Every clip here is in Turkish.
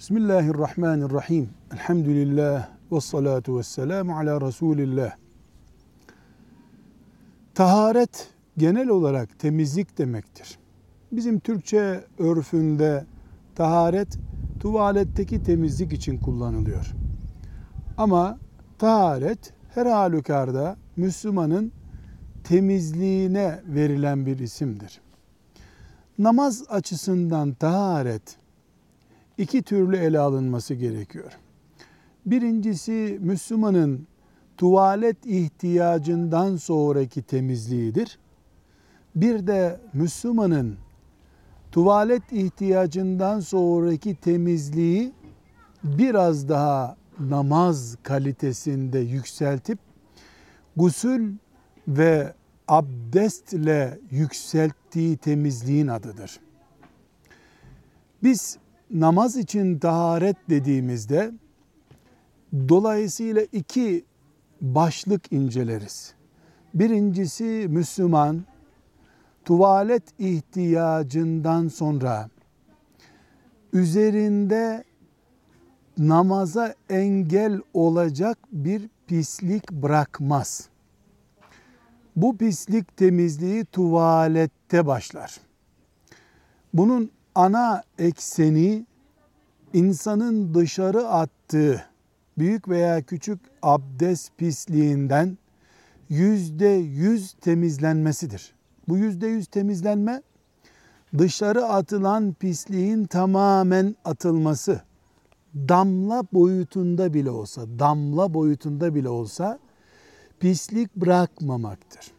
Bismillahirrahmanirrahim. Elhamdülillah ve salatu ve selamu ala Resulillah. Taharet genel olarak temizlik demektir. Bizim Türkçe örfünde taharet tuvaletteki temizlik için kullanılıyor. Ama taharet her halükarda Müslümanın temizliğine verilen bir isimdir. Namaz açısından taharet iki türlü ele alınması gerekiyor. Birincisi Müslümanın tuvalet ihtiyacından sonraki temizliğidir. Bir de Müslümanın tuvalet ihtiyacından sonraki temizliği biraz daha namaz kalitesinde yükseltip gusül ve abdestle yükselttiği temizliğin adıdır. Biz namaz için taharet dediğimizde dolayısıyla iki başlık inceleriz. Birincisi Müslüman tuvalet ihtiyacından sonra üzerinde namaza engel olacak bir pislik bırakmaz. Bu pislik temizliği tuvalette başlar. Bunun ana ekseni insanın dışarı attığı büyük veya küçük abdest pisliğinden yüzde yüz temizlenmesidir. Bu yüzde yüz temizlenme dışarı atılan pisliğin tamamen atılması damla boyutunda bile olsa damla boyutunda bile olsa pislik bırakmamaktır.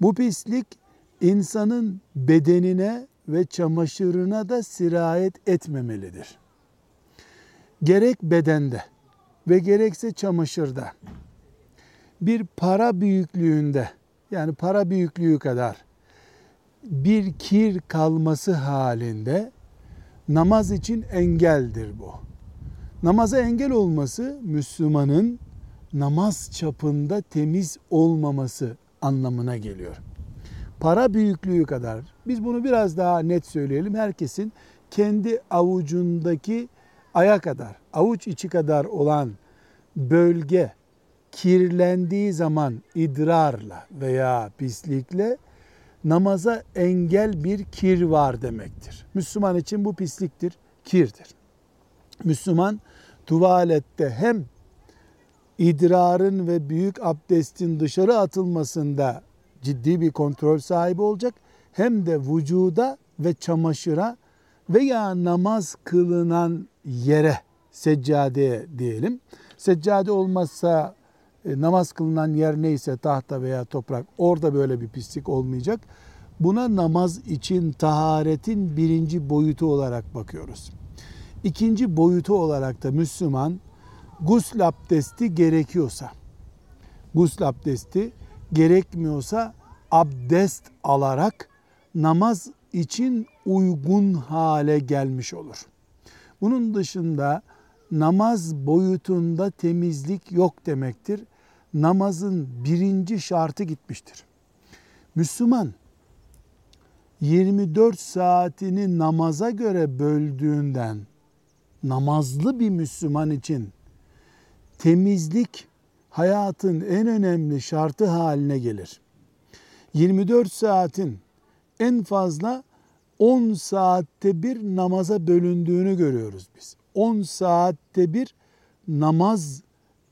Bu pislik insanın bedenine ve çamaşırına da sirayet etmemelidir. Gerek bedende ve gerekse çamaşırda bir para büyüklüğünde yani para büyüklüğü kadar bir kir kalması halinde namaz için engeldir bu. Namaza engel olması Müslümanın namaz çapında temiz olmaması anlamına geliyor para büyüklüğü kadar. Biz bunu biraz daha net söyleyelim. Herkesin kendi avucundaki aya kadar, avuç içi kadar olan bölge kirlendiği zaman idrarla veya pislikle namaza engel bir kir var demektir. Müslüman için bu pisliktir, kirdir. Müslüman tuvalette hem idrarın ve büyük abdestin dışarı atılmasında ciddi bir kontrol sahibi olacak. Hem de vücuda ve çamaşıra veya namaz kılınan yere, seccadeye diyelim. Seccade olmazsa e, namaz kılınan yer neyse tahta veya toprak orada böyle bir pislik olmayacak. Buna namaz için taharetin birinci boyutu olarak bakıyoruz. İkinci boyutu olarak da Müslüman gusül abdesti gerekiyorsa, gusül abdesti gerekmiyorsa abdest alarak namaz için uygun hale gelmiş olur. Bunun dışında namaz boyutunda temizlik yok demektir. Namazın birinci şartı gitmiştir. Müslüman 24 saatini namaza göre böldüğünden namazlı bir Müslüman için temizlik hayatın en önemli şartı haline gelir. 24 saatin en fazla 10 saatte bir namaza bölündüğünü görüyoruz biz. 10 saatte bir namaz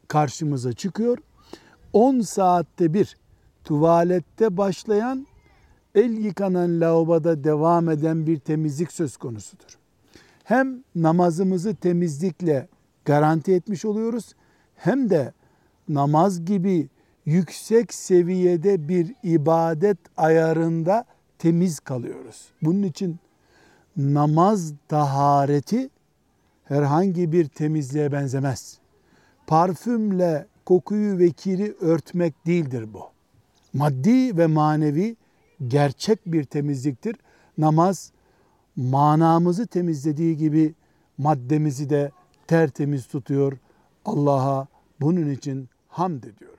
karşımıza çıkıyor. 10 saatte bir tuvalette başlayan el yıkanan lavaboda devam eden bir temizlik söz konusudur. Hem namazımızı temizlikle garanti etmiş oluyoruz hem de namaz gibi yüksek seviyede bir ibadet ayarında temiz kalıyoruz. Bunun için namaz tahareti herhangi bir temizliğe benzemez. Parfümle kokuyu ve kiri örtmek değildir bu. Maddi ve manevi gerçek bir temizliktir. Namaz manamızı temizlediği gibi maddemizi de tertemiz tutuyor. Allah'a bunun için hamd ediyor.